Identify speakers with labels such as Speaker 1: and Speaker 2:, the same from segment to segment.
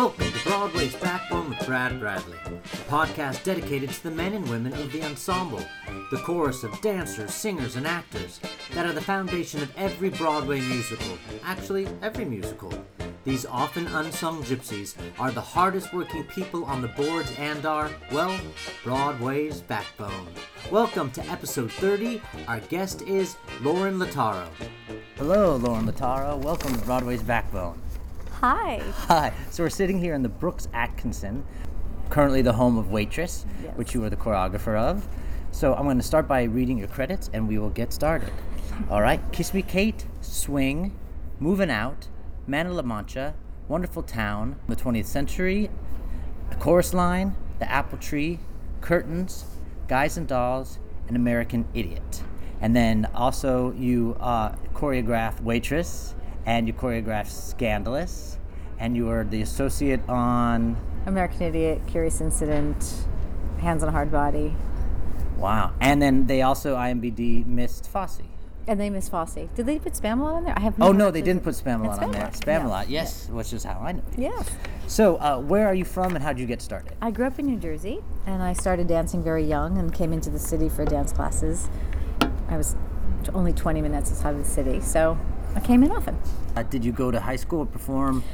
Speaker 1: Welcome to Broadway's Backbone with Brad Bradley, a podcast dedicated to the men and women of the ensemble, the chorus of dancers, singers, and actors that are the foundation of every Broadway musical, actually, every musical. These often unsung gypsies are the hardest working people on the boards and are, well, Broadway's backbone. Welcome to episode 30. Our guest is Lorin Latarro. Hello, Lorin Latarro. Welcome to Broadway's Backbone.
Speaker 2: Hi.
Speaker 1: Hi. So we're sitting here in the Brooks Atkinson, currently the home of Waitress,
Speaker 2: Yes.
Speaker 1: which you are the choreographer of. So I'm going to start by reading your credits and we will get started. All right. Kiss Me Kate, Swing, Moving Out, Man of La Mancha, Wonderful Town, The 20th Century, A Chorus Line, The Apple Tree, Curtains, Guys and Dolls, and American Idiot. And then also you uh, choreographed Waitress and you choreographed Scandalous and you were the associate on
Speaker 2: American Idiot, Curious Incident, Hands on a Hard Body.
Speaker 1: wow. And then they also IMBD missed Fosse.
Speaker 2: And they missed Fosse. Did they put Spamalot on there? I have
Speaker 1: Oh no, they didn't put Spamalot
Speaker 2: It's
Speaker 1: on there.
Speaker 2: Spamalot, yeah.
Speaker 1: Spamalot, yes, which is how I know. you.
Speaker 2: Yes.
Speaker 1: So, uh, where are you from and how did you get started?
Speaker 2: I grew up in New Jersey and I started dancing very young and came into the city for dance classes. I was only 20 minutes outside of the city, so I came in often.
Speaker 1: Uh, did you go to high school or perform?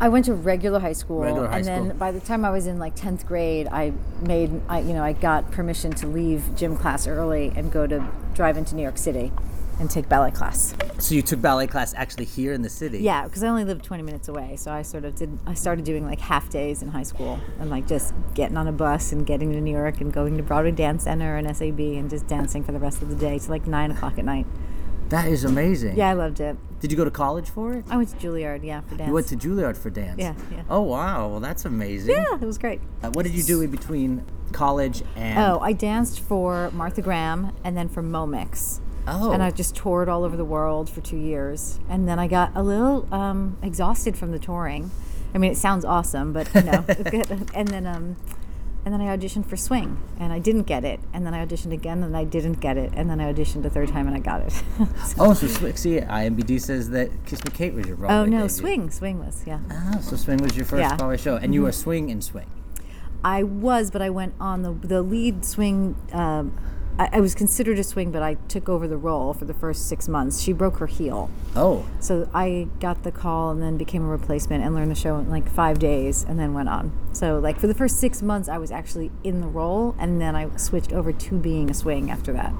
Speaker 2: I went to regular high school,
Speaker 1: Regular high
Speaker 2: and then
Speaker 1: school.
Speaker 2: by the time I was in like tenth grade, I made, I, you know, I got permission to leave gym class early and go to drive into New York City and take ballet class.
Speaker 1: So you took ballet class actually here in the city?
Speaker 2: Yeah, because I only lived 20 minutes away, so I sort of did. I started doing like half days in high school and like just getting on a bus and getting to New York and going to Broadway Dance Center and SAB and just dancing for the rest of the day to like nine o'clock at night.
Speaker 1: That is amazing.
Speaker 2: Yeah, I loved it.
Speaker 1: Did you go to college for it?
Speaker 2: I went to Juilliard, yeah, for dance.
Speaker 1: You went to Juilliard for dance.
Speaker 2: Yeah, yeah.
Speaker 1: Oh wow, well that's amazing.
Speaker 2: yeah, it was great.
Speaker 1: Uh, what did you do in between college and?
Speaker 2: Oh, I danced for Martha Graham and then for Momix.
Speaker 1: Oh.
Speaker 2: And I just toured all over the world for two years. And then I got a little um, exhausted from the touring. I mean, it sounds awesome, but you know. and then, um, and then I auditioned for Swing, and I didn't get it. And then I auditioned again, and I didn't get it. And then I auditioned a third time, and I got it. So-
Speaker 1: Oh, so Swing. See, IMBD says that Kiss Me Kate was your Broadway
Speaker 2: oh no,
Speaker 1: debut.
Speaker 2: Swing, Swing was yeah.
Speaker 1: Ah, so Swing was your first
Speaker 2: Yeah. Mm-hmm.
Speaker 1: Broadway show, and you were Swing in Swing.
Speaker 2: I was, but I went on the the lead swing. Um, I, I was considered a swing, but I took over the role for the first six months. She broke her heel,
Speaker 1: Oh,
Speaker 2: so I got the call and then became a replacement and learned the show in like five days, and then went on. So like for the first six months, I was actually in the role, and then I switched over to being a swing after that.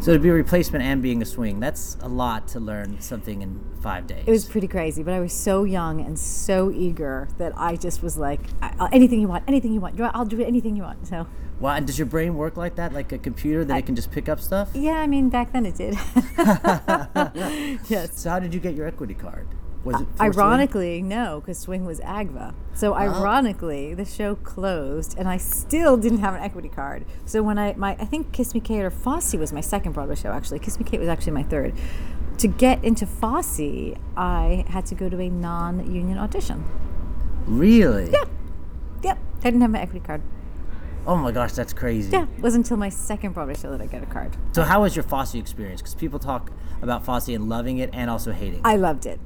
Speaker 1: so to be a replacement and being a Swing, that's a lot to learn something in five days.
Speaker 2: It was pretty crazy, but I was so young and so eager that I just was like, anything you want, anything you want, You want- I'll do anything you want. So.
Speaker 1: Wow, and does your brain work like that, like a computer that it can just pick up stuff?
Speaker 2: Yeah, I mean, back then it did. yes.
Speaker 1: So how did you get your equity card? Was it for Swing?
Speaker 2: Ironically, no, because Swing was AGVA. So oh. ironically, the show closed, and I still didn't have an equity card. So when I my I think Kiss Me Kate or Fosse was my second Broadway show. Actually, Kiss Me Kate was actually my third. To get into Fosse, I had to go to a non-union audition.
Speaker 1: Really?
Speaker 2: Yeah. Yep, I didn't have my equity card.
Speaker 1: Oh my gosh, that's crazy.
Speaker 2: Yeah, it wasn't until my second Broadway show that I got a card.
Speaker 1: So how was your Fosse experience? Because people talk about Fosse and loving it and also hating. it.
Speaker 2: I loved it.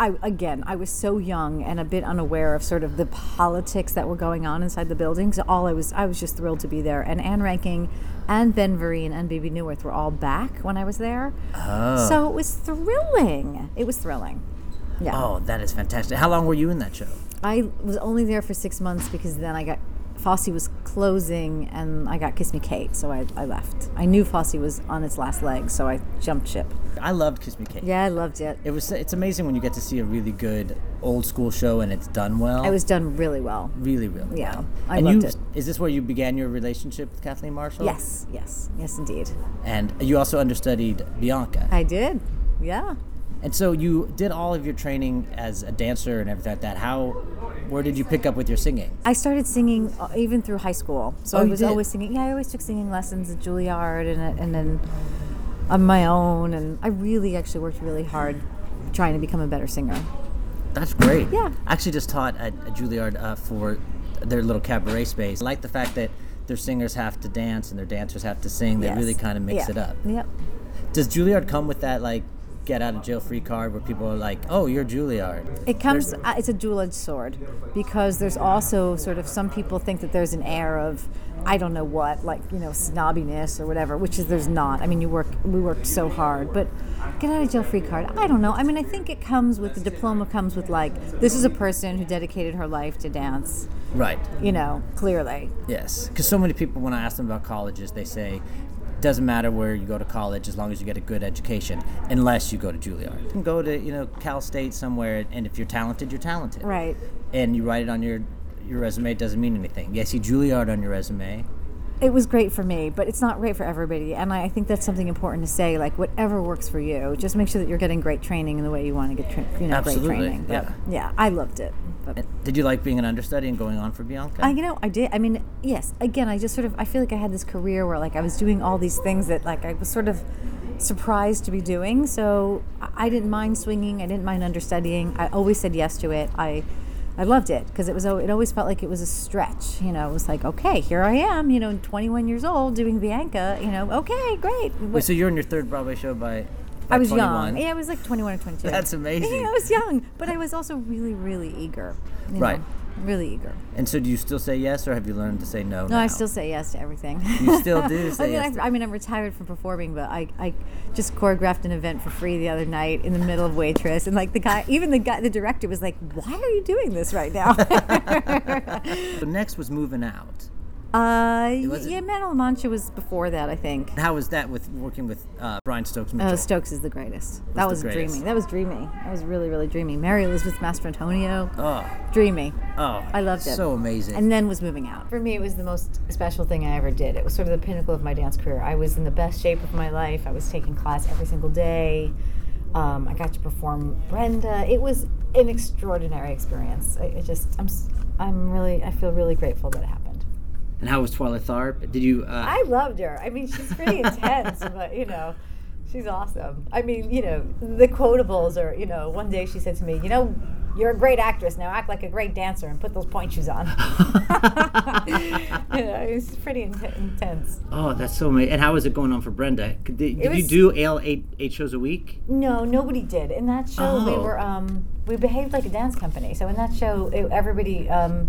Speaker 2: I again, I was so young and a bit unaware of sort of the politics that were going on inside the building. So all I was, I was just thrilled to be there. And Ann Reinking, and Ben Vereen, and Bebe Neuwirth were all back when I was there.
Speaker 1: Oh.
Speaker 2: So it was thrilling. It was thrilling. Yeah.
Speaker 1: Oh, that is fantastic. How long were you in that show?
Speaker 2: I was only there for six months because then I got Fosse was closing and I got Kiss Me Kate, so I, I left. I knew Fosse was on its last leg, so I jumped ship.
Speaker 1: I loved Kiss Me Kate.
Speaker 2: Yeah, I loved it.
Speaker 1: It was it's amazing when you get to see a really good old school show and it's done well.
Speaker 2: It was done really well.
Speaker 1: really really
Speaker 2: Yeah,
Speaker 1: well.
Speaker 2: I
Speaker 1: and
Speaker 2: loved
Speaker 1: you
Speaker 2: it.
Speaker 1: is this where you began your relationship with Kathleen Marshall?
Speaker 2: Yes, yes, yes, indeed.
Speaker 1: And you also understudied Bianca.
Speaker 2: I did. Yeah.
Speaker 1: and so you did all of your training as a dancer and everything like that. How where did you pick up with your singing?
Speaker 2: I started singing uh, even through high school. So
Speaker 1: Oh,
Speaker 2: I was always singing. Yeah, I always took singing lessons at Juilliard and, and then on my own. And I really actually worked really hard trying to become a better singer.
Speaker 1: That's great.
Speaker 2: Yeah.
Speaker 1: I actually just taught at, at Juilliard uh, for their little cabaret space. I like the fact that their singers have to dance and their dancers have to sing. They
Speaker 2: Yes.
Speaker 1: really kind of mix
Speaker 2: Yeah.
Speaker 1: it up.
Speaker 2: Yep.
Speaker 1: Does Juilliard come with that like get out of jail free card where people are like, "Oh, you're Juilliard."
Speaker 2: It comes. Uh, it's a dual-edged sword because there's also sort of some people think that there's an air of I don't know what, like you know, snobbiness or whatever, which is there's not. I mean, you work. We worked so hard, but get out of jail free card. I don't know. I mean, I think it comes with the diploma. Comes with like this is a person who dedicated her life to dance.
Speaker 1: Right.
Speaker 2: You know, clearly.
Speaker 1: Yes, because so many people, when I ask them about colleges, they say doesn't matter where you go to college as long as you get a good education, unless you go to Juilliard. You can go to you know Cal State somewhere, and if you're talented, you're talented.
Speaker 2: Right.
Speaker 1: And you write it on your your resume it doesn't mean anything. Yes, you Juilliard on your resume.
Speaker 2: It was great for me, but it's not great for everybody. And I, I think that's something important to say. Like, whatever works for you, just make sure that you're getting great training in the way you want to get, tra- you know,
Speaker 1: Absolutely,
Speaker 2: great training. But,
Speaker 1: yeah.
Speaker 2: yeah, I loved it. But
Speaker 1: Did you like being an understudy and going on for Bianca?
Speaker 2: I, you know, I did. I mean, yes. Again, I just sort of, I feel like I had this career where, like, I was doing all these things that, like, I was sort of surprised to be doing. So I I didn't mind swinging. I didn't mind understudying. I always said yes to it. I, I loved it because it was it always felt like it was a stretch. You know, it was like, okay, here I am. You know, 21 years old doing Bianca. You know, okay, great.
Speaker 1: Wait, so you're in your third Broadway show by? by
Speaker 2: I was
Speaker 1: 21?
Speaker 2: young. Yeah, I was like 21 or 22.
Speaker 1: That's amazing.
Speaker 2: Yeah, I was young, but I was also really, really eager.
Speaker 1: Right.
Speaker 2: know, really eager.
Speaker 1: And so, do you still say yes, or have you learned to say no?
Speaker 2: No, I still say yes to everything.
Speaker 1: You still do
Speaker 2: I mean,
Speaker 1: yes
Speaker 2: I, I mean, I'm retired from performing, but I, I just choreographed an event for free the other night in the middle of waitress, and like the guy, even the guy, the director was like, "Why are you doing this right now?"
Speaker 1: So next was moving out.
Speaker 2: Uh, yeah, Man of La Mancha was before that, I think.
Speaker 1: How was that with working with uh, Brian Stokes Mitchell?
Speaker 2: Oh, Stokes is the greatest. that
Speaker 1: the
Speaker 2: was
Speaker 1: greatest?
Speaker 2: dreamy. That was dreamy. That was really, really dreamy. Mary Elizabeth Mastrantonio,
Speaker 1: oh,
Speaker 2: dreamy.
Speaker 1: oh,
Speaker 2: I loved it.
Speaker 1: So amazing.
Speaker 2: And then was moving out. For me, it was the most special thing I ever did. It was sort of the pinnacle of my dance career. I was in the best shape of my life. I was taking class every single day. Um, I got to perform Brenda. It was an extraordinary experience. I, I just, I'm, s- I'm really, I feel really grateful that it happened.
Speaker 1: And how was Twyla Tharp? Did you? Uh,
Speaker 2: I loved her. I mean, she's pretty intense, but you know, she's awesome. I mean, you know, the quotables are, you know, one day she said to me, you know, you're a great actress. Now act like a great dancer and put those pointe shoes on. you know, it's pretty in- intense.
Speaker 1: oh, that's so amazing. And how was it going on for Brenda? Did, did you do AL eight eight shows a week?
Speaker 2: No, nobody did. In that show, we
Speaker 1: Oh.
Speaker 2: were um, we behaved like a dance company. So in that show, it, everybody um,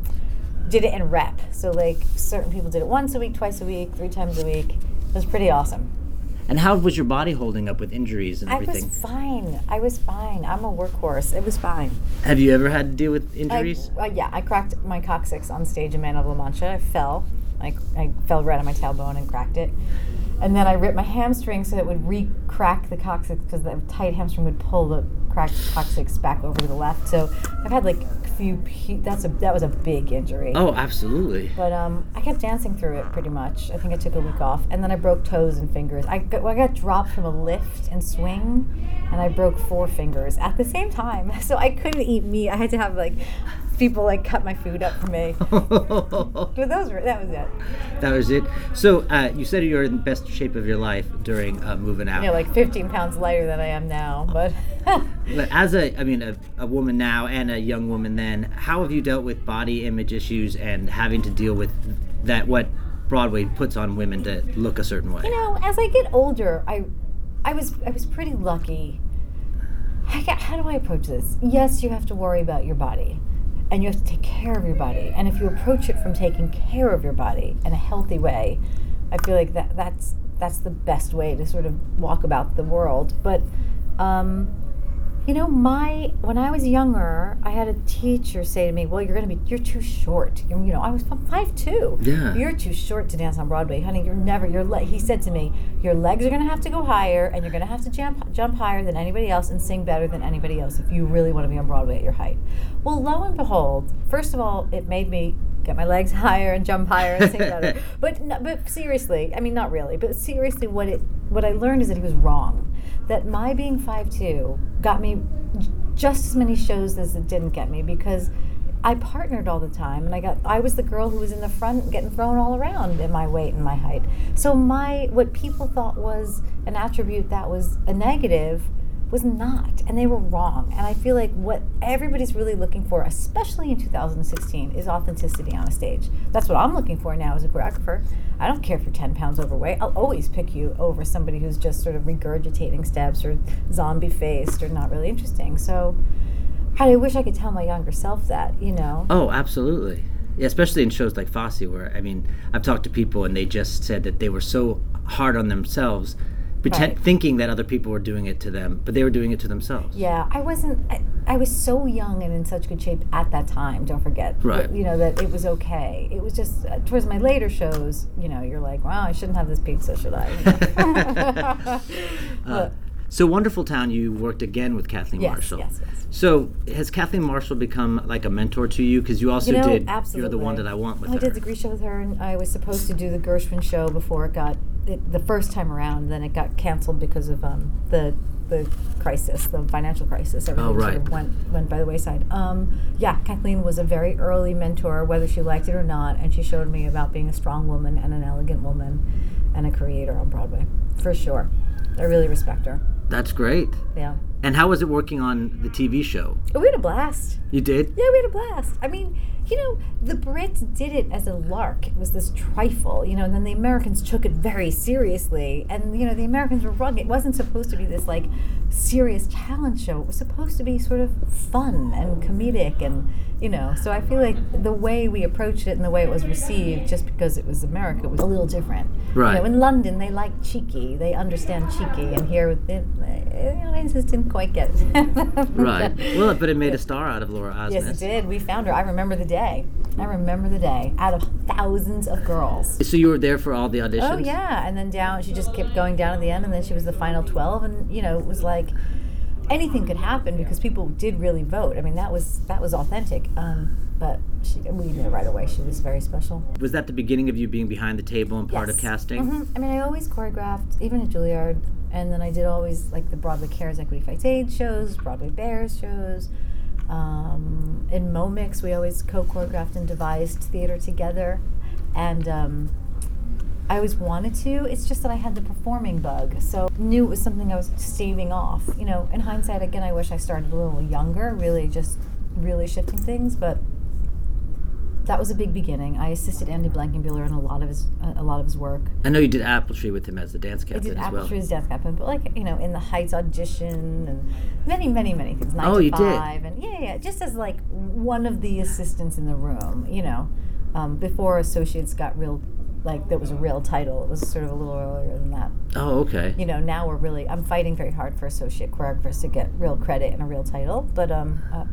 Speaker 2: did it in rep. So like certain people did it once a week, twice a week, three times a week. It was pretty awesome.
Speaker 1: And how was your body holding up with injuries and everything?
Speaker 2: I was fine. I was fine. I'm a workhorse. It was fine.
Speaker 1: Have you ever had to deal with
Speaker 2: I,
Speaker 1: injuries?
Speaker 2: uh, yeah, I cracked my coccyx on stage in Man of La Mancha. I fell. I, I fell right on my tailbone and cracked it. And then I ripped my hamstring so that it would re-crack the coccyx because the tight hamstring would pull the coccyx back over to the left. So I've had like a few. pu- That's a that was a big injury.
Speaker 1: oh, absolutely.
Speaker 2: But um, I kept dancing through it pretty much. I think I took a week off, and then I broke toes and fingers. I got, I got dropped from a lift and swing, and I broke four fingers at the same time. So I couldn't eat meat. I had to have like people like cut my food up for me. But those were that was it.
Speaker 1: that was it. So uh, you said you were in the best shape of your life during uh, moving out.
Speaker 2: You know, like 15 pounds lighter than I am now. But
Speaker 1: But as a, I mean, a, a woman now and a young woman then, how have you dealt with body image issues and having to deal with that? What Broadway puts on women to look a certain way.
Speaker 2: you know, as I get older, I, I was I was pretty lucky. Got, how do I approach this? Yes, you have to worry about your body, and you have to take care of your body. And if you approach it from taking care of your body in a healthy way, I feel like that that's that's the best way to sort of walk about the world. But um, you know, my when I was younger, I had a teacher say to me, "Well, you're going to be you're too short." You know, I was five two.
Speaker 1: Yeah.
Speaker 2: You're too short to dance on Broadway, honey. You're never. Your le-, he said to me, "Your legs are going to have to go higher, and you're going to have to jump jump higher than anybody else and sing better than anybody else if you really want to be on Broadway at your height." Well, lo and behold, first of all, it made me get my legs higher and jump higher and sing better. But but seriously, I mean, not really, but seriously, what it what I learned is that he was wrong. That my being five two got me just as many shows as it didn't get me because I partnered all the time and I got I was the girl who was in the front getting thrown all around in my weight and my height. So my what people thought was an attribute that was a negative was not, and they were wrong. And I feel like what everybody's really looking for, especially in 2016, is authenticity on a stage. That's what I'm looking for now as a choreographer. I don't care if you're 10 pounds overweight. I'll always pick you over somebody who's just sort of regurgitating steps or zombie faced or not really interesting. So I wish I could tell my younger self that, you know.
Speaker 1: Oh, absolutely. Yeah, especially in shows like Fosse, where I mean, I've talked to people and they just said that they were so hard on themselves pretend,
Speaker 2: Right.
Speaker 1: thinking that other people were doing it to them, but they were doing it to themselves.
Speaker 2: Yeah, I wasn't. I, I was so young and in such good shape at that time. Don't forget,
Speaker 1: Right.
Speaker 2: You know that it was okay. It was just uh, towards my later shows. You know, you're like, wow, I shouldn't have this pizza, should I? You know?
Speaker 1: Uh, so Wonderful Town, you worked again with Kathleen
Speaker 2: yes,
Speaker 1: Marshall.
Speaker 2: yes, yes.
Speaker 1: So has Kathleen Marshall become like a mentor to you? Because you also
Speaker 2: You know,
Speaker 1: did
Speaker 2: absolutely.
Speaker 1: You're the One That I Want with
Speaker 2: I
Speaker 1: her.
Speaker 2: did the Grisha with her, and I was supposed to do the Gershwin show before it got it, the first time around. Then it got canceled because of um, the the crisis, the financial crisis. Everything sort
Speaker 1: right.
Speaker 2: of went went by the wayside. Um, yeah, Kathleen was a very early mentor, whether she liked it or not, and she showed me about being a strong woman and an elegant woman, and a creator on Broadway, for sure. I really respect her.
Speaker 1: That's great.
Speaker 2: Yeah,
Speaker 1: And how was it working on the TV show?
Speaker 2: we had a blast.
Speaker 1: You did?
Speaker 2: Yeah, we had a blast. I mean, you know, the Brits did it as a lark. It was this trifle, you know, and then the Americans took it very seriously. And, you know, the Americans were wrong. It wasn't supposed to be this, like, serious talent show. It was supposed to be sort of fun and comedic and, you know, so I feel like the way we approached it and the way it was received, just because it was America, was a little different.
Speaker 1: Right.
Speaker 2: You know, in London, they like cheeky. They understand cheeky. And here, the audiences didn't quite get it.
Speaker 1: Right. well, but it made a star out of Laura Osnes.
Speaker 2: Yes, it did. We found her. I remember the day. I remember the day. Out of thousands of girls.
Speaker 1: So you were there for all the auditions?
Speaker 2: Oh yeah, and then down. She just kept going down at the end, and then she was the final twelve, and you know it was like anything could happen because people did really vote. I mean that was that was authentic. Um, but she, we knew right away she was very special.
Speaker 1: Was that the beginning of you being behind the table and part of casting?
Speaker 2: Mhm. I mean, I always choreographed, even at Juilliard, and then I did always like the Broadway Cares Equity Fights Aid shows, Broadway Bears shows. Um, in Momix, we always co-choreographed and devised theater together, and um, I always wanted to. It's just that I had the performing bug, so knew it was something I was staving off. You know, in hindsight, again, I wish I started a little younger, really just really shifting things, but that was a big beginning. I assisted Andy Blankenbuehler in a lot of his a lot of his work.
Speaker 1: I know you did Apple Tree with him as the dance captain.
Speaker 2: I did
Speaker 1: as
Speaker 2: Apple
Speaker 1: well.
Speaker 2: Tree's Dance Captain, but like you know, in the Heights audition and many, many, many things. Nine
Speaker 1: Oh,
Speaker 2: to
Speaker 1: you did?
Speaker 2: and yeah, yeah, just as like one of the assistants in the room. You know, um, before associates got real, like that was a real title. It was sort of a little earlier than that.
Speaker 1: Oh, okay.
Speaker 2: You know, now we're really. I'm fighting very hard for associate choreographers to get real credit and a real title, but um, uh,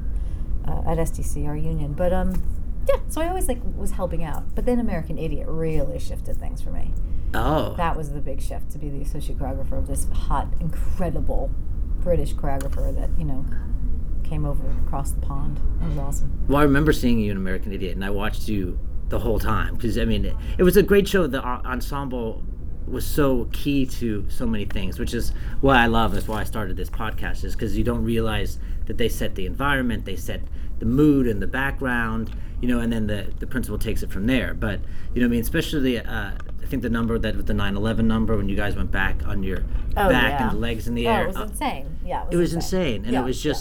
Speaker 2: uh, at SDC, our union, but um. Yeah, so I always like was helping out, but then American Idiot really shifted things for me
Speaker 1: Oh.
Speaker 2: that was the big shift to be the associate choreographer of this hot, incredible British choreographer that you know came over across the pond. That was awesome.
Speaker 1: Well, I remember seeing you in American Idiot, and I watched you the whole time because I mean, it, it was a great show. The en- ensemble was so key to so many things, which is why I love. That's why I started this podcast, is because you don't realize that they set the environment, they set the mood and the background, you know, and then the the principal takes it from there. But you know, what I mean, especially. Uh, I think the number that with the 9/11 number when you guys went back on your
Speaker 2: Oh,
Speaker 1: back
Speaker 2: yeah.
Speaker 1: and the legs in the
Speaker 2: Oh,
Speaker 1: air.
Speaker 2: it was
Speaker 1: uh,
Speaker 2: insane. Yeah, it was,
Speaker 1: it was insane, and
Speaker 2: Yeah,
Speaker 1: it was
Speaker 2: yeah.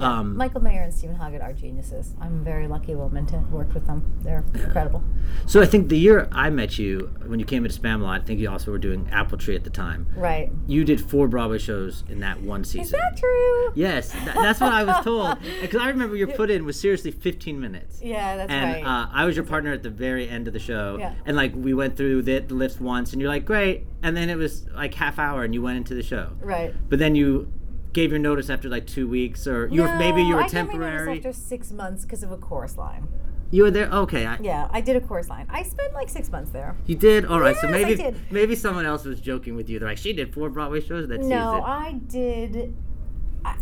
Speaker 1: Um,
Speaker 2: Michael Mayer and Steven Hoggett are geniuses. I'm a very lucky woman to have worked with them. They're incredible.
Speaker 1: So I think the year I met you, when you came into Spamalot, I think you also were doing Apple Tree at the time.
Speaker 2: Right.
Speaker 1: You did four Broadway shows in that one season.
Speaker 2: Is that true?
Speaker 1: Yes, tha- that's what I was told. Because I remember your put in was seriously 15 minutes.
Speaker 2: Yeah, that's
Speaker 1: and
Speaker 2: right.
Speaker 1: uh, I was your partner at the very end of the show.
Speaker 2: Yeah.
Speaker 1: And like we went through the, the lifts once, and you're like, great. And then it was like half hour, and you went into the show.
Speaker 2: right.
Speaker 1: But then you gave your notice after like two weeks, or you were, maybe you
Speaker 2: No,
Speaker 1: were
Speaker 2: I gave my notice
Speaker 1: temporary.
Speaker 2: after six months because of a chorus line.
Speaker 1: You were there. Okay, I,
Speaker 2: Yeah, I did a chorus line. I spent like six months there.
Speaker 1: You did? All right. so
Speaker 2: Yes, I
Speaker 1: maybe
Speaker 2: did.
Speaker 1: maybe someone else was joking with you. They're like, she did four Broadway shows that season.
Speaker 2: No, I did. I,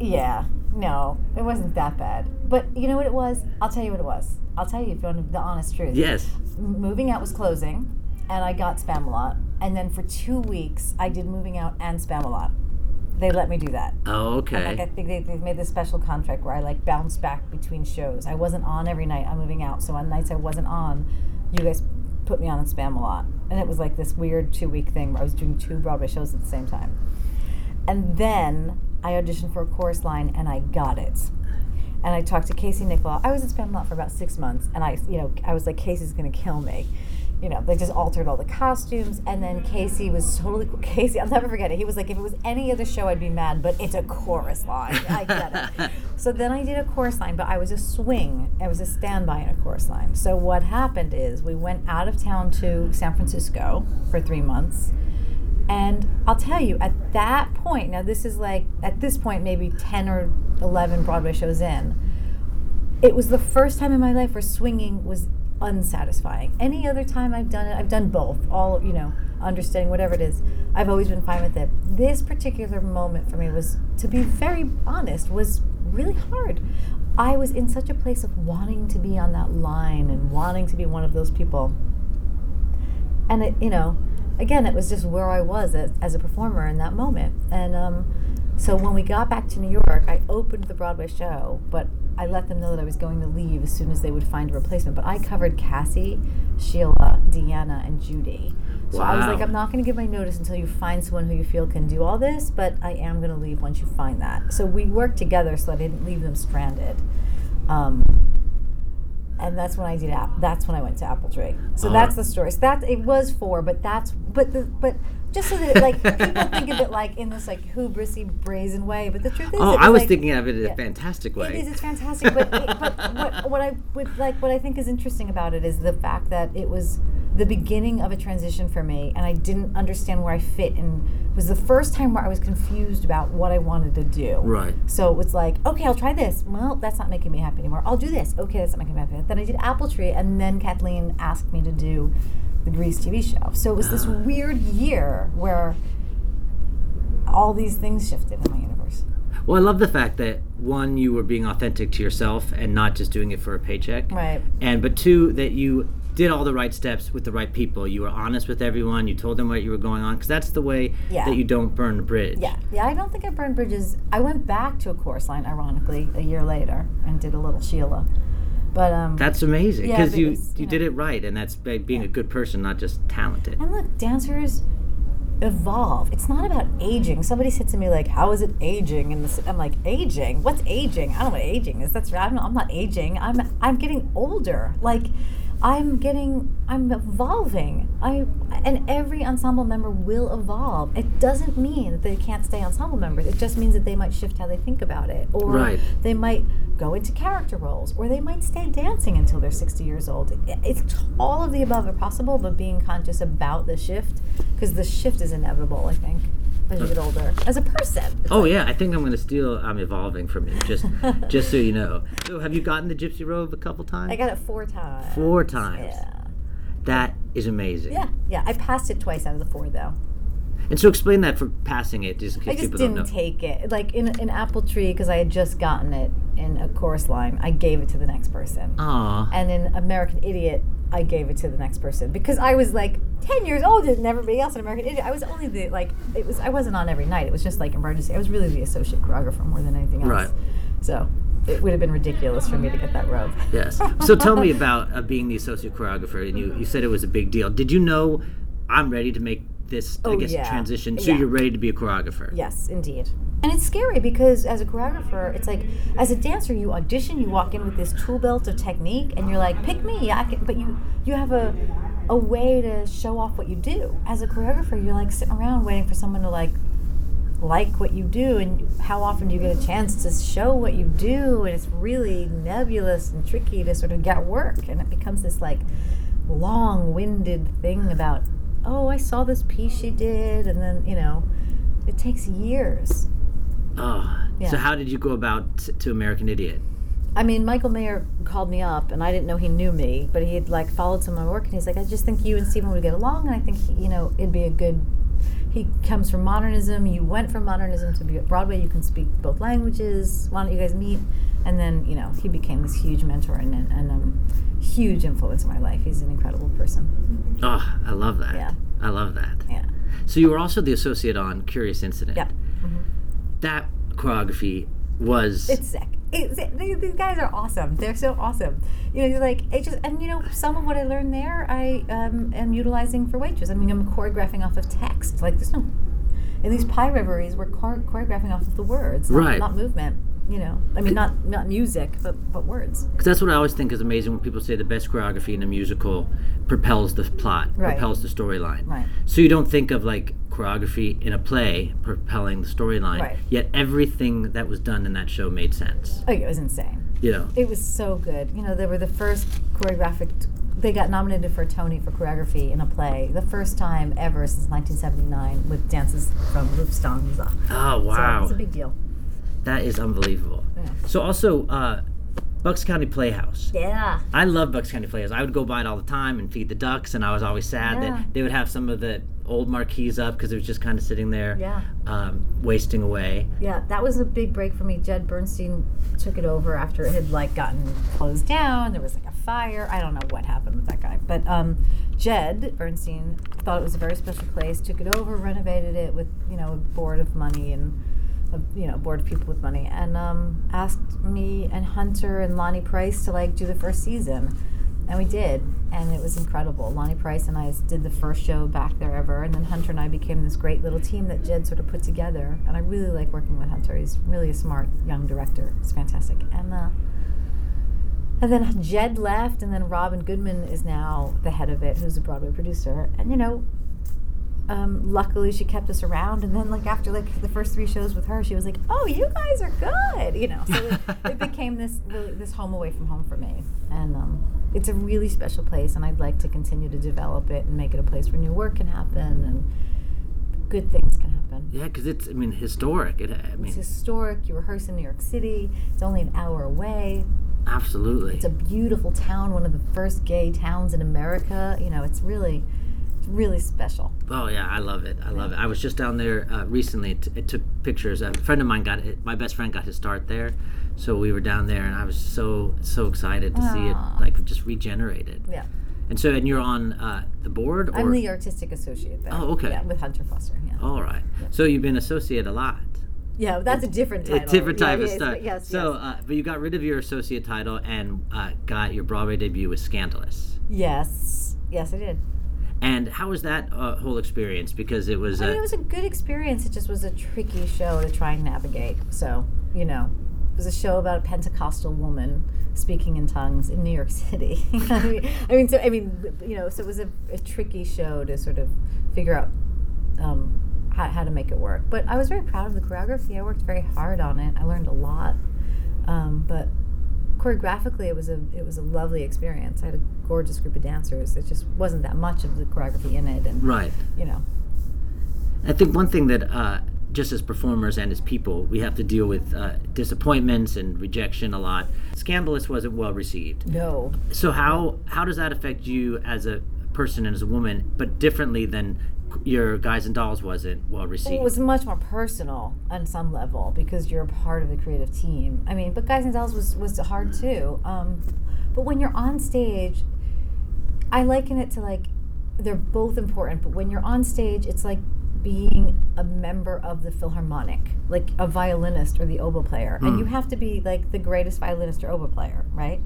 Speaker 2: yeah, no, it wasn't that bad. But you know what it was? I'll tell you what it was. I'll tell you if you want the honest truth.
Speaker 1: yes.
Speaker 2: Moving Out was closing, and I got Spamalot. And then for two weeks, I did Moving Out and Spamalot. They let me do that.
Speaker 1: Oh,
Speaker 2: Like I think they, they made this special contract where I like bounce back between shows. I wasn't on every night. I'm moving out, so on nights I wasn't on, you guys put me on in Spamalot, and it was like this weird two week thing where I was doing two Broadway shows at the same time. And then I auditioned for a chorus line and I got it. And I talked to Casey Nicholaw. I was at Spamalot for about six months, and I, you know, I was like, Casey's gonna kill me. You know, they just altered all the costumes, and then Casey was totally Casey. I'll never forget it. He was like, if it was any other show, I'd be mad, but it's a chorus line. I get it. so then I did a chorus line, but I was a swing. I was a standby in a chorus line. So what happened is we went out of town to San Francisco for three months and I'll tell you, at that point, now this is like, at this point, maybe 10 or 11 Broadway shows in, it was the first time in my life where swinging was unsatisfying. Any other time I've done it, I've done both, all, you know, understanding, whatever it is, I've always been fine with it. This particular moment for me was, to be very honest, was really hard. I was in such a place of wanting to be on that line and wanting to be one of those people. And it, you know, again, it was just where I was as, as a performer in that moment. And um, so when we got back to New York, I opened the Broadway show, but I let them know that I was going to leave as soon as they would find a replacement. But I covered Cassie, Sheila, Deanna, and Judy. So I was like, I'm not going to give my notice until you find someone who you feel can do all this, but I am going to leave once you find that. So we worked together so that I didn't leave them stranded. Um, and that's when I did app. That's when I went to Apple Tree. So
Speaker 1: Oh.
Speaker 2: that's the story. So that it was four, but that's but the but just so that like people think of it like in this like hubrisy brazen way, but the truth is,
Speaker 1: Oh,
Speaker 2: it
Speaker 1: I was
Speaker 2: like-
Speaker 1: thinking of it in
Speaker 2: yeah.
Speaker 1: a fantastic way.
Speaker 2: is. It's fantastic. But, it, but what, what I would like, what I think is interesting about it is the fact that it was the beginning of a transition for me, and I didn't understand where I fit, and it was the first time where I was confused about what I wanted to do.
Speaker 1: Right.
Speaker 2: So it was like, okay, I'll try this. Well, that's not making me happy anymore. I'll do this. Okay, that's not making me happy. Then I did Apple Tree, and then Kathleen asked me to do the Grease TV show. So it was this
Speaker 1: Ah.
Speaker 2: weird year where all these things shifted in my universe.
Speaker 1: Well, I love the fact that one, you were being authentic to yourself and not just doing it for a paycheck.
Speaker 2: Right.
Speaker 1: And but two, that you did all the right steps with the right people. You were honest with everyone. You told them what you were going on because that's the way
Speaker 2: Yeah.
Speaker 1: that you don't burn the bridge.
Speaker 2: Yeah, yeah. I don't think I burned bridges. I went back to a chorus line, ironically, a year later, and did a little Sheila. But um,
Speaker 1: That's amazing
Speaker 2: Yeah,
Speaker 1: because you you
Speaker 2: you
Speaker 1: did it right, and that's being a good person, not just talented.
Speaker 2: and look, dancers evolve. It's not about aging. Somebody said to me like, "How is it aging?" And I'm like, "Aging? What's aging? I don't know what aging is. That's right. I'm not, I'm not aging. I'm I'm getting older. Like." I'm getting, I'm evolving. I and every ensemble member will evolve. It doesn't mean that they can't stay ensemble members. It just means that they might shift how they think about it, or
Speaker 1: Right.
Speaker 2: they might go into character roles, or they might stay dancing until they're 60 years old. It's all of the above are possible, but being conscious about the shift, because the shift is inevitable. I think as you get older, as a person. It's
Speaker 1: Oh
Speaker 2: like-
Speaker 1: yeah, I think I'm going to steal. I'm evolving from you, just just so you know. So have you gotten the Gypsy Robe a couple times?
Speaker 2: I got it four times.
Speaker 1: Four times.
Speaker 2: Yeah,
Speaker 1: That is amazing.
Speaker 2: yeah, yeah. I passed it twice out of the four, though.
Speaker 1: And so explain that for passing it, just in
Speaker 2: I just
Speaker 1: people don't
Speaker 2: didn't
Speaker 1: know.
Speaker 2: take it. Like in an apple tree, because I had just gotten it in a chorus line. I gave it to the next person.
Speaker 1: Aw.
Speaker 2: and in American Idiot, I gave it to the next person because I was like ten years old and everybody else in American Idiot. I was only the like it was I wasn't on every night. It was just like emergency. I was really the associate choreographer more than anything else.
Speaker 1: Right.
Speaker 2: So it would have been ridiculous for me to get that robe.
Speaker 1: Yes. So tell me about uh, being the associate choreographer, and you, you said it was a big deal. Did you know I'm ready to make this, I
Speaker 2: Oh,
Speaker 1: guess,
Speaker 2: yeah.
Speaker 1: transition? So
Speaker 2: Yeah.
Speaker 1: you're ready to be a choreographer?
Speaker 2: Yes, indeed. And it's scary because as a choreographer, it's like as a dancer, you audition, you walk in with this tool belt of technique, and you're like, "Pick me!" Yeah, I can, but you you have a a way to show off what you do. As a choreographer, you're like sitting around waiting for someone to like like what you do, and how often do you get a chance to show what you do? And it's really nebulous and tricky to sort of get work, and it becomes this like long-winded thing about, "Oh, I saw this piece she did," and then you know it takes years.
Speaker 1: Oh.
Speaker 2: Yeah.
Speaker 1: So how did you go about to American Idiot?
Speaker 2: I mean, Michael Mayer called me up, and I didn't know he knew me, but he had like followed some of my work, and he's like, I just think you and Steven would get along, and I think you know it'd be a good. He comes from modernism. You went from modernism to Broadway. You can speak both languages. Why don't you guys meet? And then you know he became this huge mentor and a and um, huge influence in my life. He's an incredible person.
Speaker 1: Oh, I love that.
Speaker 2: Yeah.
Speaker 1: I love that.
Speaker 2: Yeah.
Speaker 1: So you were also the associate on Curious Incident.
Speaker 2: Yeah.
Speaker 1: That choreography was
Speaker 2: It's sick. It's, these these guys are awesome. They're so awesome. You know, you're like it just and you know some of what I learned there, I um, am utilizing for waitress. I mean, I'm choreographing off of text. Like there's no, in these pie reveries, we're chor- choreographing off of the words, not,
Speaker 1: Right.
Speaker 2: not movement. You know, I mean, not not music, but but words.
Speaker 1: Because that's what I always think is amazing when people say the best choreography in a musical propels the plot,
Speaker 2: Right.
Speaker 1: propels the storyline.
Speaker 2: Right.
Speaker 1: So you don't think of like choreography in a play propelling the storyline.
Speaker 2: Right.
Speaker 1: Yet everything that was done in that show made sense.
Speaker 2: Oh, yeah, it was insane.
Speaker 1: You know.
Speaker 2: It was so good. You know, they were the first choreographic. They got nominated for a Tony for choreography in a play, the first time ever since 1979, with dances from Lufthansa.
Speaker 1: Oh
Speaker 2: So
Speaker 1: wow,
Speaker 2: it's a big deal.
Speaker 1: That is unbelievable.
Speaker 2: Yeah.
Speaker 1: So also, uh, Bucks County Playhouse.
Speaker 2: Yeah.
Speaker 1: I love Bucks County Playhouse. I would go by it all the time and feed the ducks, and I was always sad
Speaker 2: Yeah.
Speaker 1: that they would have some of the old marquees up because it was just kind of sitting there,
Speaker 2: Yeah.
Speaker 1: um, wasting away.
Speaker 2: Yeah, that was a big break for me. Jed Bernstein took it over after it had like gotten closed down. There was like a fire. I don't know what happened with that guy, but um, Jed Bernstein thought it was a very special place. Took it over, renovated it with you know a board of money and you know board of people with money, and um, asked me and Hunter and Lonny Price to like do the first season. And we did, and it was incredible. Lonny Price and I did the first show back there ever, and then Hunter and I became this great little team that Jed sort of put together. And I really like working with Hunter. He's really a smart young director. It's fantastic. And uh, and then Jed left, and then Robyn Goodman is now the head of it, who's a Broadway producer. And you know, um, luckily she kept us around. And then like after like the first three shows with her, she was like, "Oh, you guys are good," you know. So it, it became this really this home away from home for me, and um, it's a really special place. And I'd like to continue to develop it and make it a place where new work can happen and good things can happen.
Speaker 1: Yeah, because it's I mean historic. It, I
Speaker 2: It's historic. You rehearse in New York City. It's only an hour away.
Speaker 1: absolutely.
Speaker 2: It's a beautiful town, one of the first gay towns in America. You know, it's really, it's really special.
Speaker 1: Oh yeah, I love it. I love it. I was just down there uh, recently. T- it took pictures. A friend of mine got it. My best friend got his start there, so we were down there, and I was so so excited to see it like just regenerated.
Speaker 2: Yeah.
Speaker 1: And so, and you're on uh, the board, or
Speaker 2: I'm the artistic associate there.
Speaker 1: Oh, okay.
Speaker 2: Yeah, with Hunter Foster. Yeah.
Speaker 1: all right. So you've been associate a lot.
Speaker 2: Yeah, that's a different title.
Speaker 1: A different
Speaker 2: Yeah,
Speaker 1: type of
Speaker 2: yes,
Speaker 1: stuff.
Speaker 2: Yes.
Speaker 1: so,
Speaker 2: yes.
Speaker 1: Uh, but you got rid of your associate title and uh, got your Broadway debut with Scandalous.
Speaker 2: yes. Yes, I did.
Speaker 1: And how was that uh, whole experience? Because it was.
Speaker 2: I mean, it was a good experience. It just was a tricky show to try and navigate. So, you know, it was a show about a Pentecostal woman speaking in tongues in New York City. I, mean, I mean, so I mean, you know, so it was a, a tricky show to sort of figure out um, how, how to make it work. But I was very proud of the choreography. I worked very hard on it. I learned a lot. Um, but choreographically, it was a it was a lovely experience. I had a gorgeous group of dancers. It just wasn't that much of the choreography in it, and
Speaker 1: right.
Speaker 2: you know.
Speaker 1: I think one thing that, uh, just as performers and as people, we have to deal with uh, disappointments and rejection a lot. Scandalous wasn't well received.
Speaker 2: No.
Speaker 1: So how how does that affect you as a person and as a woman, but differently than your Guys and Dolls wasn't well received?
Speaker 2: It was much more personal on some level because you're a part of the creative team. I mean, but Guys and Dolls was was hard too. Um, but when you're on stage, I liken it to like they're both important. But when you're on stage, it's like being a member of the Philharmonic, like a violinist or the oboe player, and you have to be like the greatest violinist or oboe player, right?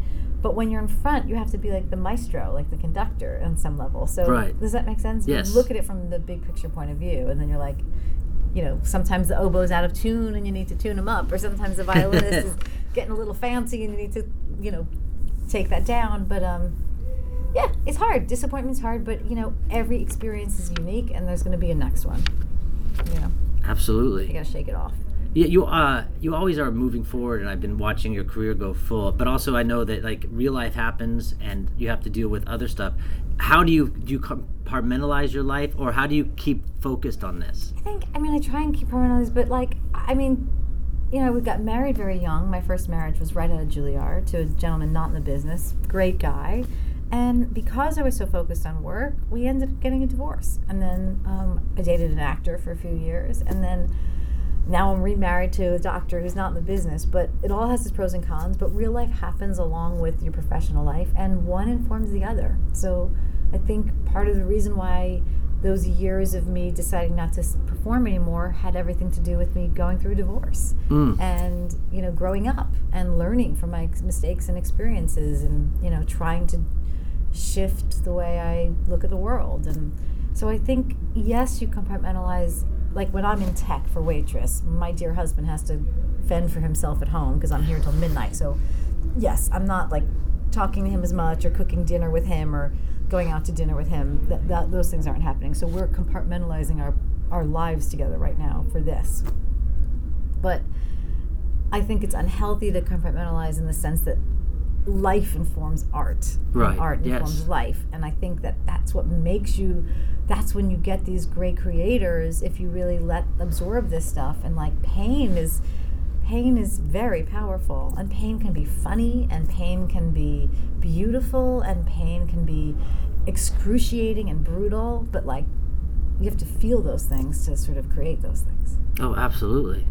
Speaker 2: But when you're in front, you have to be like the maestro, like the conductor on some level. So
Speaker 1: Right.
Speaker 2: does that make sense?
Speaker 1: Yes.
Speaker 2: You look at it from the big picture point of view, and then you're like, you know, sometimes the oboe's out of tune and you need to tune them up, or sometimes the violinist is getting a little fancy and you need to, you know, take that down. But um, yeah, it's hard. Disappointment's hard, but you know, every experience is unique, and there's going to be a next one. You know,
Speaker 1: absolutely.
Speaker 2: you got to shake it off.
Speaker 1: Yeah, you uh you always are moving forward, and I've been watching your career go full. But also, I know that like real life happens, and you have to deal with other stuff. How do you do you compartmentalize your life, or how do you keep focused on this?
Speaker 2: I think, I mean, I try and keep harmonized, but like, I mean, you know, we got married very young. My first marriage was right out of Juilliard to a gentleman not in the business, great guy. And because I was so focused on work, we ended up getting a divorce. And then um, I dated an actor for a few years. And then now I'm remarried to a doctor who's not in the business. But it all has its pros and cons. But real life happens along with your professional life, and one informs the other. So I think part of the reason why those years of me deciding not to perform anymore had everything to do with me going through a divorce
Speaker 1: Mm.
Speaker 2: and you know growing up and learning from my mistakes and experiences and you know trying to shift the way I look at the world and so I think yes you compartmentalize like when I'm in tech for waitress, my dear husband has to fend for himself at home because I'm here till midnight. So, yes, I'm not like talking to him as much or cooking dinner with him or going out to dinner with him. That, that those things aren't happening. So we're compartmentalizing our our lives together right now for this. But I think it's unhealthy to compartmentalize in the sense that life informs art.
Speaker 1: Right,
Speaker 2: Art
Speaker 1: yes.
Speaker 2: informs life. And I think that that's what makes you, that's when you get these great creators if you really let absorb this stuff. And like pain is, pain is very powerful. And pain can be funny, and pain can be beautiful, and pain can be excruciating and brutal. But like, you have to feel those things to sort of create those things.
Speaker 1: Oh, absolutely.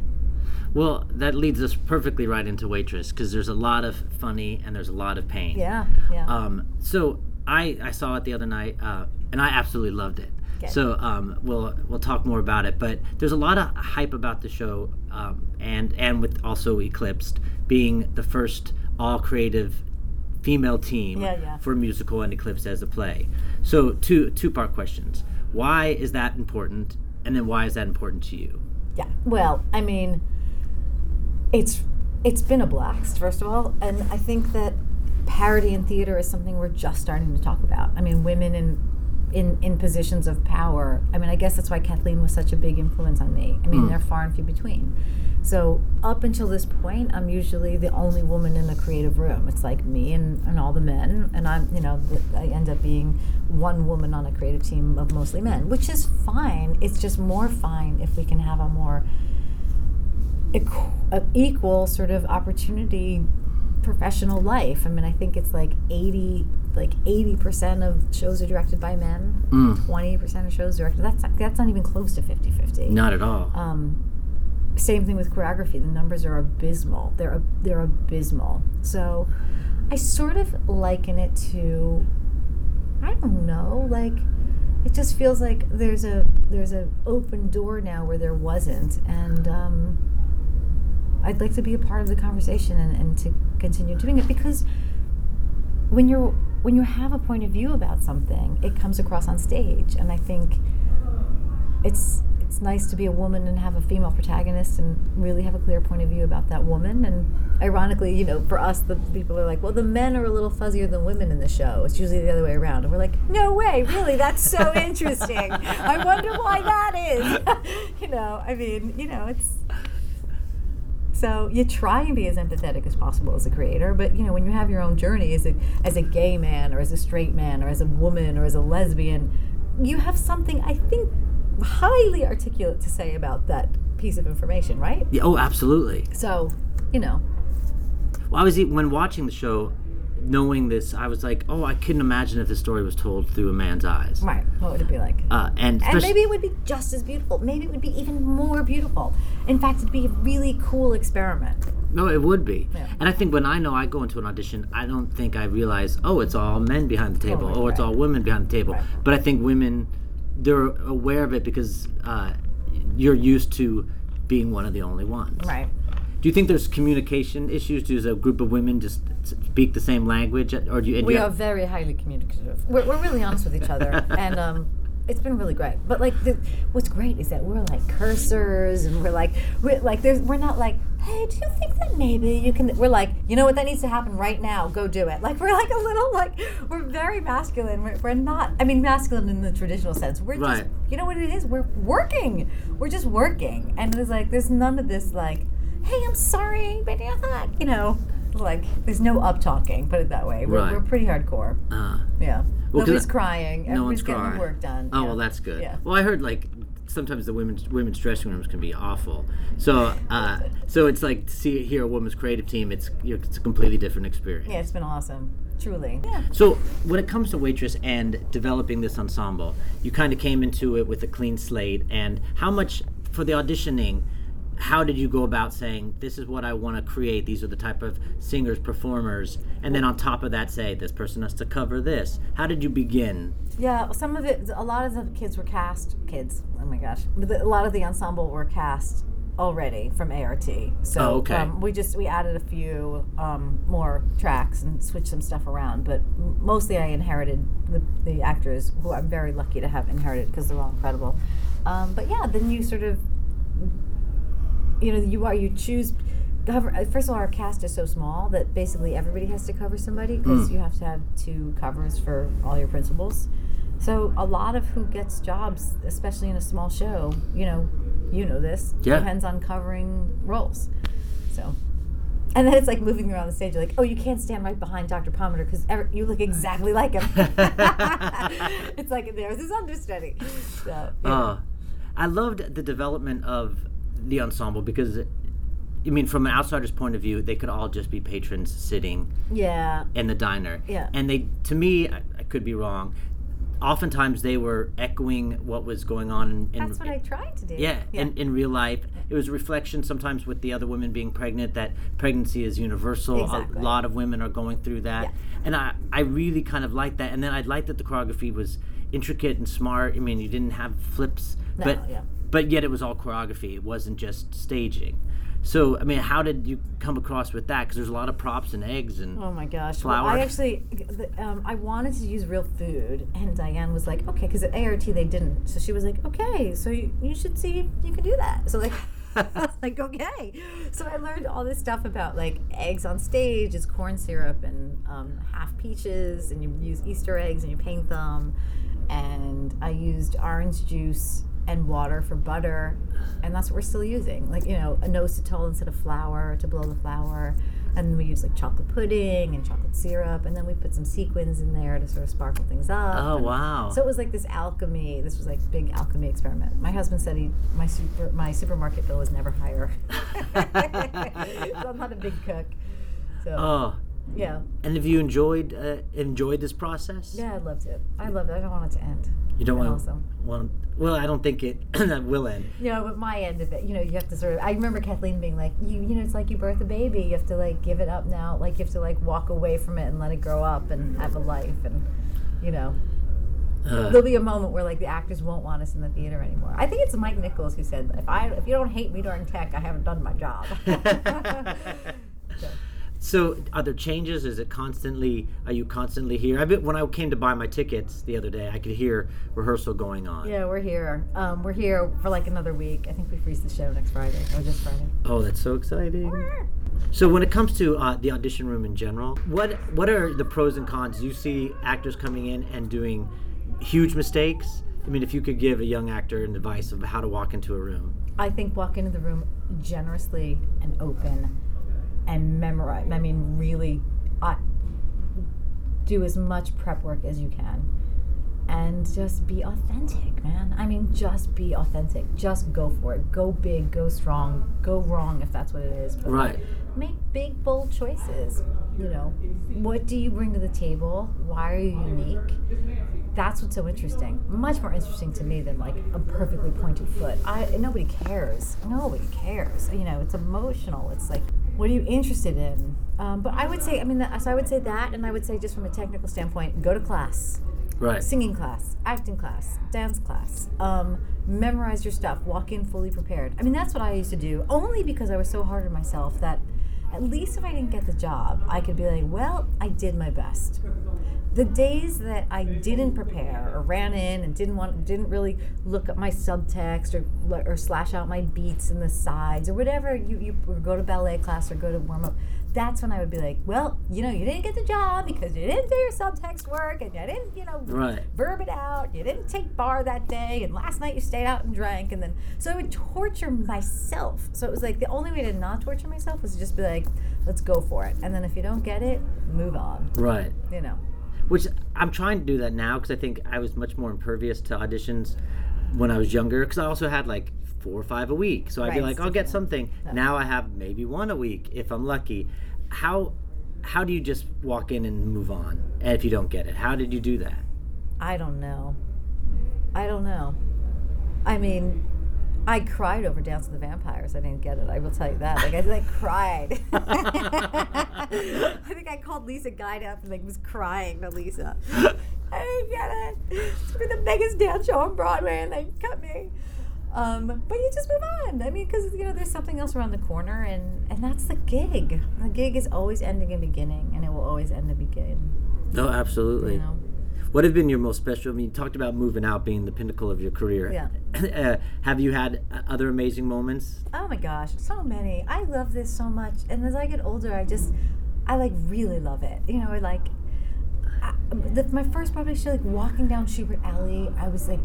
Speaker 1: Well, that leads us perfectly right into waitress because there's a lot of funny and there's a lot of pain.
Speaker 2: Yeah, yeah.
Speaker 1: Um, so I I saw it the other night uh, and I absolutely loved it.
Speaker 2: Good.
Speaker 1: So um, we'll we'll talk more about it, but there's a lot of hype about the show, um, and and with also Eclipsed being the first all creative female team
Speaker 2: Yeah, yeah.
Speaker 1: for a musical and Eclipse as a play. So two two part questions: Why is that important, and then why is that important to you?
Speaker 2: Yeah. Well, I mean, it's it's been a blast, first of all, and I think that parody in theater is something we're just starting to talk about. I mean, women in in in positions of power. I mean, I guess that's why Kathleen was such a big influence on me. I mean, hmm. they're far and few between. So up until this point, I'm usually the only woman in the creative room. It's like me and, and all the men, and I'm you know I end up being one woman on a creative team of mostly men, which is fine. It's just more fine if we can have a more equal sort of opportunity professional life. I mean, I think it's like 80 like 80% of shows are directed by men.
Speaker 1: Mm.
Speaker 2: 20% of shows directed. That's not, that's not even close to 50/50.
Speaker 1: Not at all.
Speaker 2: Um, same thing with choreography. The numbers are abysmal. They're ab- they're abysmal. So I sort of liken it to I don't know, like it just feels like there's a there's an open door now where there wasn't, and um, I'd like to be a part of the conversation and, and to continue doing it because when you're when you have a point of view about something, it comes across on stage, and I think it's it's nice to be a woman and have a female protagonist and really have a clear point of view about that woman. And ironically, you know, for us, the people are like, well, the men are a little fuzzier than women in the show. It's usually the other way around. And we're like, no way, really? That's so interesting. I wonder why that is. you know, I mean, you know, it's. So you try and be as empathetic as possible as a creator, but you know when you have your own journey as a as a gay man or as a straight man or as a woman or as a lesbian, you have something I think highly articulate to say about that piece of information, right?
Speaker 1: Yeah, oh, absolutely.
Speaker 2: So, you know,
Speaker 1: Well, I was when watching the show, knowing this, I was like, oh, I couldn't imagine if the story was told through a man's eyes.
Speaker 2: right, what would it be like?
Speaker 1: Uh, and
Speaker 2: And maybe it would be just as beautiful. Maybe it would be even more beautiful. In fact, it'd be a really cool experiment.
Speaker 1: no, it would be.
Speaker 2: Yeah.
Speaker 1: And I think when I know I go into an audition, I don't think I realize, oh, it's all men behind the table,
Speaker 2: Totally,
Speaker 1: or it's all women behind the table.
Speaker 2: Right.
Speaker 1: But I think women, they're aware of it because uh, you're used to being one of the only ones.
Speaker 2: Right.
Speaker 1: Do you think there's communication issues? Does a group of women just speak the same language, or do you?
Speaker 2: We
Speaker 1: you
Speaker 2: are very highly communicative. We're, we're really honest with each other, and um, it's been really great. But like, the, what's great is that we're like cursors, and we're like, we're like, there's, we're not like, hey, do you think that maybe you can? We're like, you know what, that needs to happen right now. Go do it. Like, we're like a little like, we're very masculine. We're, we're not. I mean, masculine in the traditional sense. We're just, you know what it is? We're working. We're just working, and it's like, there's none of this like, hey, I'm sorry, but you thought, you know. Like, there's no up talking, put it that way. We're,
Speaker 1: Right.
Speaker 2: we're pretty hardcore.
Speaker 1: uh,
Speaker 2: Yeah.
Speaker 1: Well,
Speaker 2: Nobody's
Speaker 1: I-
Speaker 2: crying.
Speaker 1: no one's
Speaker 2: getting
Speaker 1: crying.
Speaker 2: work done.
Speaker 1: Oh
Speaker 2: yeah.
Speaker 1: well, that's good.
Speaker 2: Yeah.
Speaker 1: Well, I heard like sometimes the women's women's dressing rooms can be awful. So uh, so it's like to see here a women's creative team. It's you know, it's a completely different experience.
Speaker 2: Yeah, it's been awesome. Truly. Yeah.
Speaker 1: So when it comes to waitress and developing this ensemble, you kind of came into it with a clean slate. And how much for the auditioning? How did you go about saying this is what I want to create? These are the type of singers, performers, and then on top of that, say this person has to cover this. How did you begin?
Speaker 2: Yeah, some of it, a lot of the kids were cast, kids, oh my gosh. The- A lot of the ensemble were cast already from ART. So
Speaker 1: Oh, okay.
Speaker 2: um, we just, we added a few um, more tracks and switched some stuff around. But mostly I inherited the, the actors who I'm very lucky to have inherited because they're all incredible. Um, but yeah, then you sort of, you know, you are you choose. Cover, uh, first of all, our cast is so small that basically everybody has to cover somebody because
Speaker 1: Mm.
Speaker 2: you have to have two covers for all your principals. So a lot of who gets jobs, especially in a small show, you know, you know this,
Speaker 1: Yeah.
Speaker 2: depends on covering roles. So, and then it's like moving around the stage. You're like, oh, you can't stand right behind Dr. Pomatter because you look exactly like him. it's like there's his understudy. So, yeah.
Speaker 1: Uh, I loved the development of the ensemble because, I mean, from an outsider's point of view, they could all just be patrons sitting
Speaker 2: yeah,
Speaker 1: in the diner.
Speaker 2: Yeah.
Speaker 1: And they, to me, I, I could be wrong. Oftentimes they were echoing what was going on in, in
Speaker 2: that's what I tried to do.
Speaker 1: yeah, In, in real life. It was a reflection sometimes with the other women being pregnant that pregnancy is universal.
Speaker 2: Exactly.
Speaker 1: A lot of women are going through that.
Speaker 2: Yeah.
Speaker 1: And I, I really kind of liked that. And then I liked that the choreography was intricate and smart. I mean, you didn't have flips,
Speaker 2: No,
Speaker 1: but
Speaker 2: yeah.
Speaker 1: but yet it was all choreography. It wasn't just staging. So, I mean, how did you come across with that? Because there's a lot of props and eggs and
Speaker 2: Oh my gosh!
Speaker 1: Flour.
Speaker 2: Well, I actually, um, I wanted to use real food, and Diane was like, "Okay," because at ART they didn't. So she was like, "Okay, so you, you should see if you can do that." So like, I was like, "Okay." So I learned all this stuff about like eggs on stage is corn syrup and um, half peaches, and you use Easter eggs and you paint them, and I used orange juice and water for butter, and that's what we're still using. Like you know, a inositol instead of flour to blow the flour, and we use like chocolate pudding and chocolate syrup, and then we put some sequins in there to sort of sparkle things up.
Speaker 1: Oh,
Speaker 2: and
Speaker 1: wow.
Speaker 2: So it was like this alchemy. This was like big alchemy experiment. My husband said he my super my supermarket bill was never higher. so I'm not a big cook. So
Speaker 1: oh.
Speaker 2: yeah,
Speaker 1: And have you enjoyed uh, enjoyed this process?
Speaker 2: yeah, I loved it. I loved it. I don't want it to end.
Speaker 1: You don't want,
Speaker 2: awesome.
Speaker 1: want well, I don't think it that will end.
Speaker 2: Know, but my end of it, you know, you have to sort of. I remember Kathleen being like, "You, you know, it's like you birth a baby. You have to like give it up now. Like you have to like walk away from it and let it grow up and have a life. And you know,
Speaker 1: Uh,
Speaker 2: there'll be a moment where like the actors won't want us in the theater anymore. I think it's Mike Nichols who said, "If I, if you don't hate me during tech, I haven't done my job." So,
Speaker 1: So, are there changes? Is it constantly? Are you constantly here? I bet when I came to buy my tickets the other day, I could hear rehearsal going on.
Speaker 2: yeah, we're here. Um, we're here for like another week. I think we freeze the show next Friday or this Friday.
Speaker 1: Oh, that's so exciting! So, when it comes to uh, the audition room in general, what what are the pros and cons? You see actors coming in and doing huge mistakes. I mean, if you could give a young actor an advice of how to walk into a room.
Speaker 2: I think walk into the room generously and open and memorize. I mean, really, uh, do as much prep work as you can and just be authentic, man. I mean, just be authentic. Just go for it. Go big, go strong, go wrong if that's what it is. But
Speaker 1: Right.
Speaker 2: make big, bold choices. You know, what do you bring to the table? Why are you unique? That's what's so interesting. Much more interesting to me than like a perfectly pointed foot. I nobody cares. Nobody cares. You know, it's emotional. It's like, what are you interested in? Um, but I would say, I mean, that, so I would say that, and I would say just from a technical standpoint, go to class
Speaker 1: Right.
Speaker 2: singing class, acting class, dance class. Um, memorize your stuff. Walk in fully prepared. I mean, that's what I used to do. Only because I was so hard on myself that at least if I didn't get the job, I could be like, well, I did my best. The days that I didn't prepare or ran in and didn't want, didn't really look at my subtext or or slash out my beats and the sides or whatever you you or go to ballet class or go to warm up. That's when I would be like, well, you know, you didn't get the job because you didn't do your subtext work and you didn't, you know,
Speaker 1: Right.
Speaker 2: verb it out. You didn't take barre that day, and last night you stayed out and drank, and then so I would torture myself. So it was like the only way to not torture myself was to just be like, let's go for it, and then if you don't get it, move on.
Speaker 1: Right.
Speaker 2: You know.
Speaker 1: Which I'm trying to do that now because I think I was much more impervious to auditions when I was younger because I also had like four or five a week. So I'd be like, I'll get something. Now I have maybe one a week if I'm lucky. How how do you just walk in and move on if you don't get it? How did you do that?
Speaker 2: I don't know. I don't know. I mean, I cried over Dance with the Vampires. I didn't get it. I will tell you that. Like I like cried. I think I called Lisa Gajda up and like was crying to Lisa. I didn't get it. It's for the biggest dance show on Broadway, and they cut me. Um, but you just move on. I mean, because you know there's something else around the corner, and and that's the gig. The gig is always ending and beginning, and it will always end and begin.
Speaker 1: No, absolutely.
Speaker 2: You know.
Speaker 1: What have been your most special? I mean, you talked about Movin' Out being the pinnacle of your career.
Speaker 2: Yeah.
Speaker 1: Uh, have you had uh, other amazing moments?
Speaker 2: Oh my gosh, so many. I love this so much. And as I get older, I just, I like really love it. You know, like, I, the, my first Broadway show, like walking down Shubert Alley, I was like,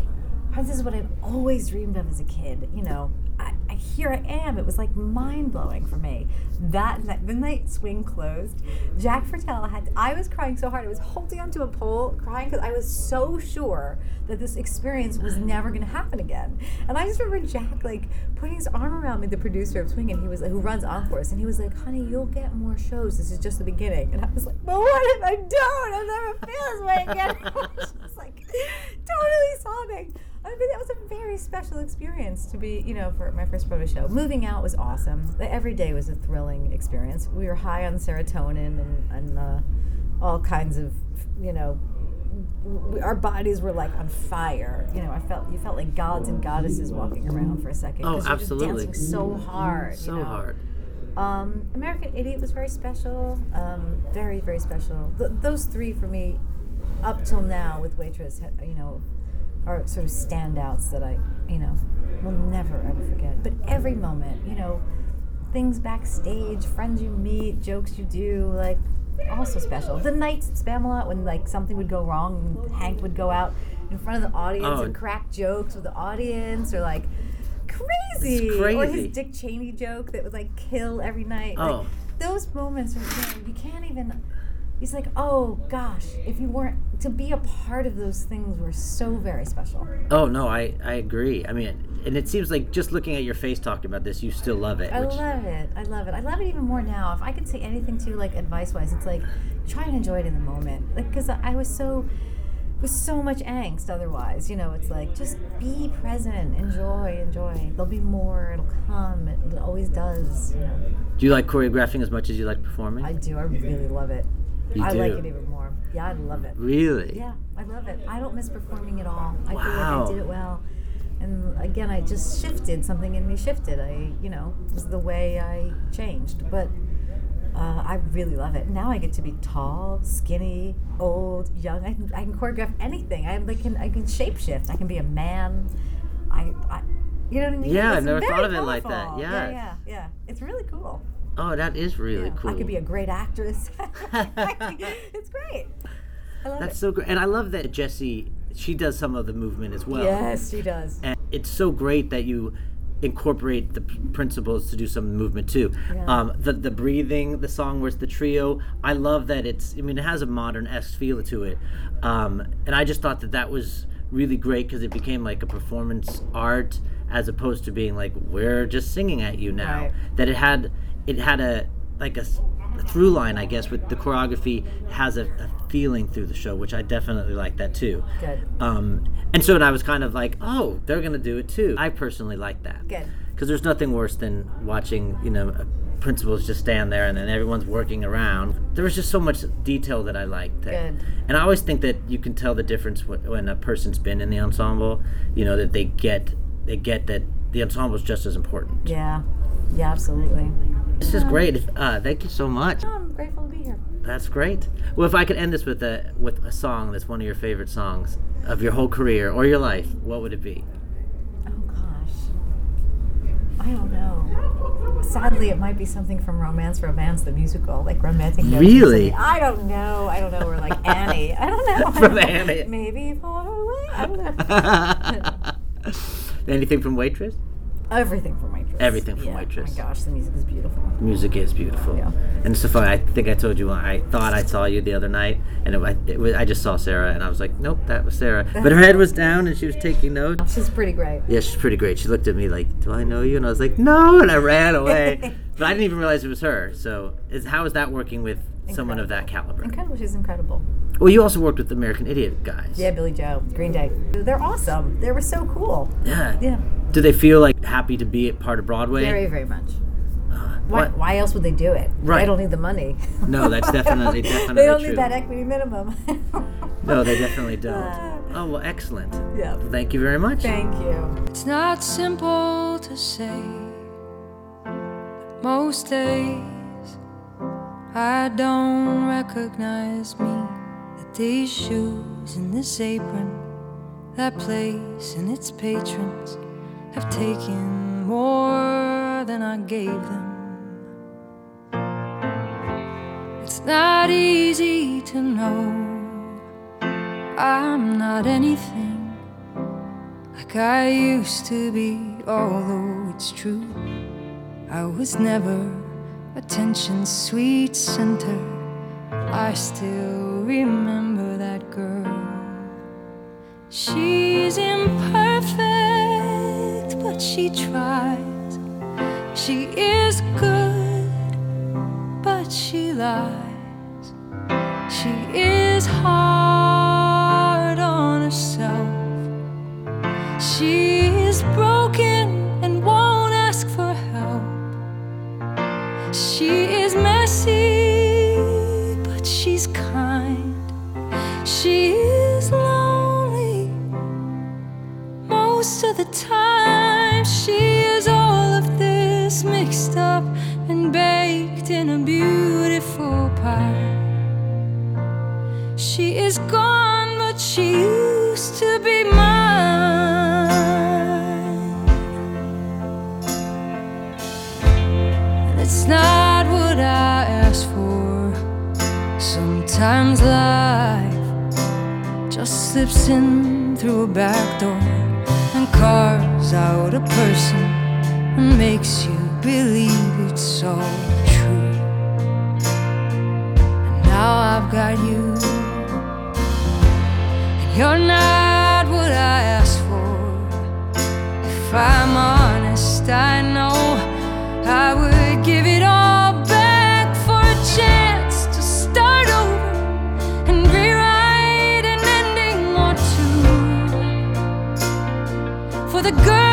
Speaker 2: this is what I've always dreamed of as a kid. You know, I, I here I am. It was like mind blowing for me. That night, the night swing closed, Jack Viertel had. I was crying so hard. I was holding onto a pole, crying because I was so sure that this experience was never going to happen again. And I just remember Jack like putting his arm around me, the producer of Swing, and he was like, who runs Encores, and he was like, "Honey, you'll get more shows. This is just the beginning." And I was like, "But what if I don't? I'll never feel this way again." I was just like totally sobbing. I mean, that was a very special experience to be, you know, for my first Broadway show. Movin' Out was awesome. Every day was a thrilling experience. We were high on serotonin and, and uh, all kinds of, you know, w- our bodies were like on fire. You know, I felt you felt like gods and goddesses walking around for a second.
Speaker 1: Oh, absolutely.
Speaker 2: Just dancing so hard.
Speaker 1: So
Speaker 2: you know?
Speaker 1: hard.
Speaker 2: Um, American Idiot was very special. Um, very, very special. Th- those three for me, up till now with Waitress, you know, are sort of standouts that I, you know, will never ever forget. But every moment, you know, things backstage, friends you meet, jokes you do, like also special. The nights at Spamalot when like something would go wrong and Hank would go out in front of the audience
Speaker 1: Oh.
Speaker 2: and crack jokes with the audience or like crazy.
Speaker 1: It's
Speaker 2: Or his Dick Cheney joke that would like kill every night.
Speaker 1: Oh.
Speaker 2: Like, those moments are you, know, you can't even he's like, oh gosh, if you weren't to be a part of those things were so very special.
Speaker 1: Oh no, I I agree. I mean, and it seems like just looking at your face talking about this, you still love it.
Speaker 2: I
Speaker 1: which-
Speaker 2: love it. I love it. I love it even more now. If I could say anything to you, like advice wise, it's like try and enjoy it in the moment. Like, because I was so, with so much angst otherwise. You know, it's like just be present, enjoy, enjoy. There'll be more. It'll come. It, it always does. You know,
Speaker 1: Do you like choreographing as much as you like performing?
Speaker 2: I do. I really love it.
Speaker 1: You
Speaker 2: I like it even more. Yeah, I love it.
Speaker 1: really?
Speaker 2: Yeah, I love it. I don't miss performing at all. I feel like I did it well. And again, I just shifted. Something in me shifted. I, you know, it was the way I changed. But uh, I really love it. Now I get to be tall, skinny, old, young. I can, I can choreograph anything. I like can I can shapeshift. I can be a man. I, I you know what I mean?
Speaker 1: Yeah, I've never thought of it like that. Yeah.
Speaker 2: yeah, yeah, yeah. It's really cool.
Speaker 1: Oh, that is really cool.
Speaker 2: I could be a great actress. it's great. I love
Speaker 1: That's
Speaker 2: it.
Speaker 1: so great, and I love that Jessie. She does some of the movement as well.
Speaker 2: yes, she does.
Speaker 1: and it's so great that you incorporate the principles to do some movement too.
Speaker 2: Yeah.
Speaker 1: Um, the the breathing, the song where it's the trio. I love that it's. I mean, it has a modern esque feel to it, um, and I just thought that that was really great because it became like a performance art as opposed to being like we're just singing at you now.
Speaker 2: Right.
Speaker 1: That it had it had a like a through line, I guess, with the choreography has a, a feeling through the show, which I definitely like that too.
Speaker 2: Good.
Speaker 1: Um, and so I was kind of like, oh, they're gonna do it too. I personally like that.
Speaker 2: Good.
Speaker 1: Because there's nothing worse than watching, you know, principals just stand there and then everyone's working around. There was just so much detail that I liked. That,
Speaker 2: Good.
Speaker 1: And I always think that you can tell the difference when, when a person's been in the ensemble. You know that they get they get that the ensemble is just as important.
Speaker 2: Yeah. Yeah, absolutely.
Speaker 1: This is great. Uh, thank you so much.
Speaker 2: Oh, I'm grateful to be here.
Speaker 1: That's great. Well, if I could end this with a with a song that's one of your favorite songs of your whole career or your life, what would it be?
Speaker 2: Oh gosh. I don't know. Sadly, it might be something from Romance Romance, the musical, like romantic.
Speaker 1: Really?
Speaker 2: I don't know. I don't know. Or like Annie. I don't know.
Speaker 1: From
Speaker 2: don't know.
Speaker 1: Annie.
Speaker 2: Maybe far away. I don't know.
Speaker 1: Anything from Waitress?
Speaker 2: Everything from Waitress.
Speaker 1: Everything from
Speaker 2: yeah.
Speaker 1: Waitress.
Speaker 2: Oh my gosh, the music is beautiful.
Speaker 1: Music is beautiful.
Speaker 2: Yeah.
Speaker 1: And it's so funny. I think I told you I thought I saw you the other night, and it, it was, I just saw Sara, and I was like, nope, that was Sara. But her head was down, and she was taking notes.
Speaker 2: She's pretty great.
Speaker 1: Yeah, she's pretty great. She looked at me like, "Do I know you?" And I was like, "No," and I ran away. but I didn't even realize it was her. So, is how is that working with someone of that caliber?
Speaker 2: Incredible. She's incredible.
Speaker 1: Well, you also worked with the American Idiot guys.
Speaker 2: Yeah, Billie Joe, Green Day. They're awesome. They were so cool.
Speaker 1: Yeah.
Speaker 2: Yeah.
Speaker 1: Do they feel like happy to be a part of Broadway?
Speaker 2: Very, very much. Why, why else would they do it?
Speaker 1: Right.
Speaker 2: They don't need the money.
Speaker 1: No, that's definitely definitely
Speaker 2: they don't
Speaker 1: true.
Speaker 2: need that equity minimum.
Speaker 1: No, they definitely don't.
Speaker 2: Uh,
Speaker 1: Oh well, excellent.
Speaker 2: yeah.
Speaker 1: Thank you very much.
Speaker 2: Thank you.
Speaker 3: It's not simple to say. Most days I don't recognize me. The These shoes and this apron, that place and its patrons have taken more than I gave them. It's not easy to know I'm not anything like I used to be, although it's true. I was never attention's sweet center. I still remember that girl. She's imperfect, but she tries. She is good, but she lies. She is hard on herself. She is broken is gone, but she used to be mine. And it's not what I asked for. Sometimes life just slips in through a back door and carves out a person and makes you believe it's all true. And now I've got you. You're not what I asked for. If I'm honest, I know I would give it all back for a chance to start over and rewrite an ending or two. For the girl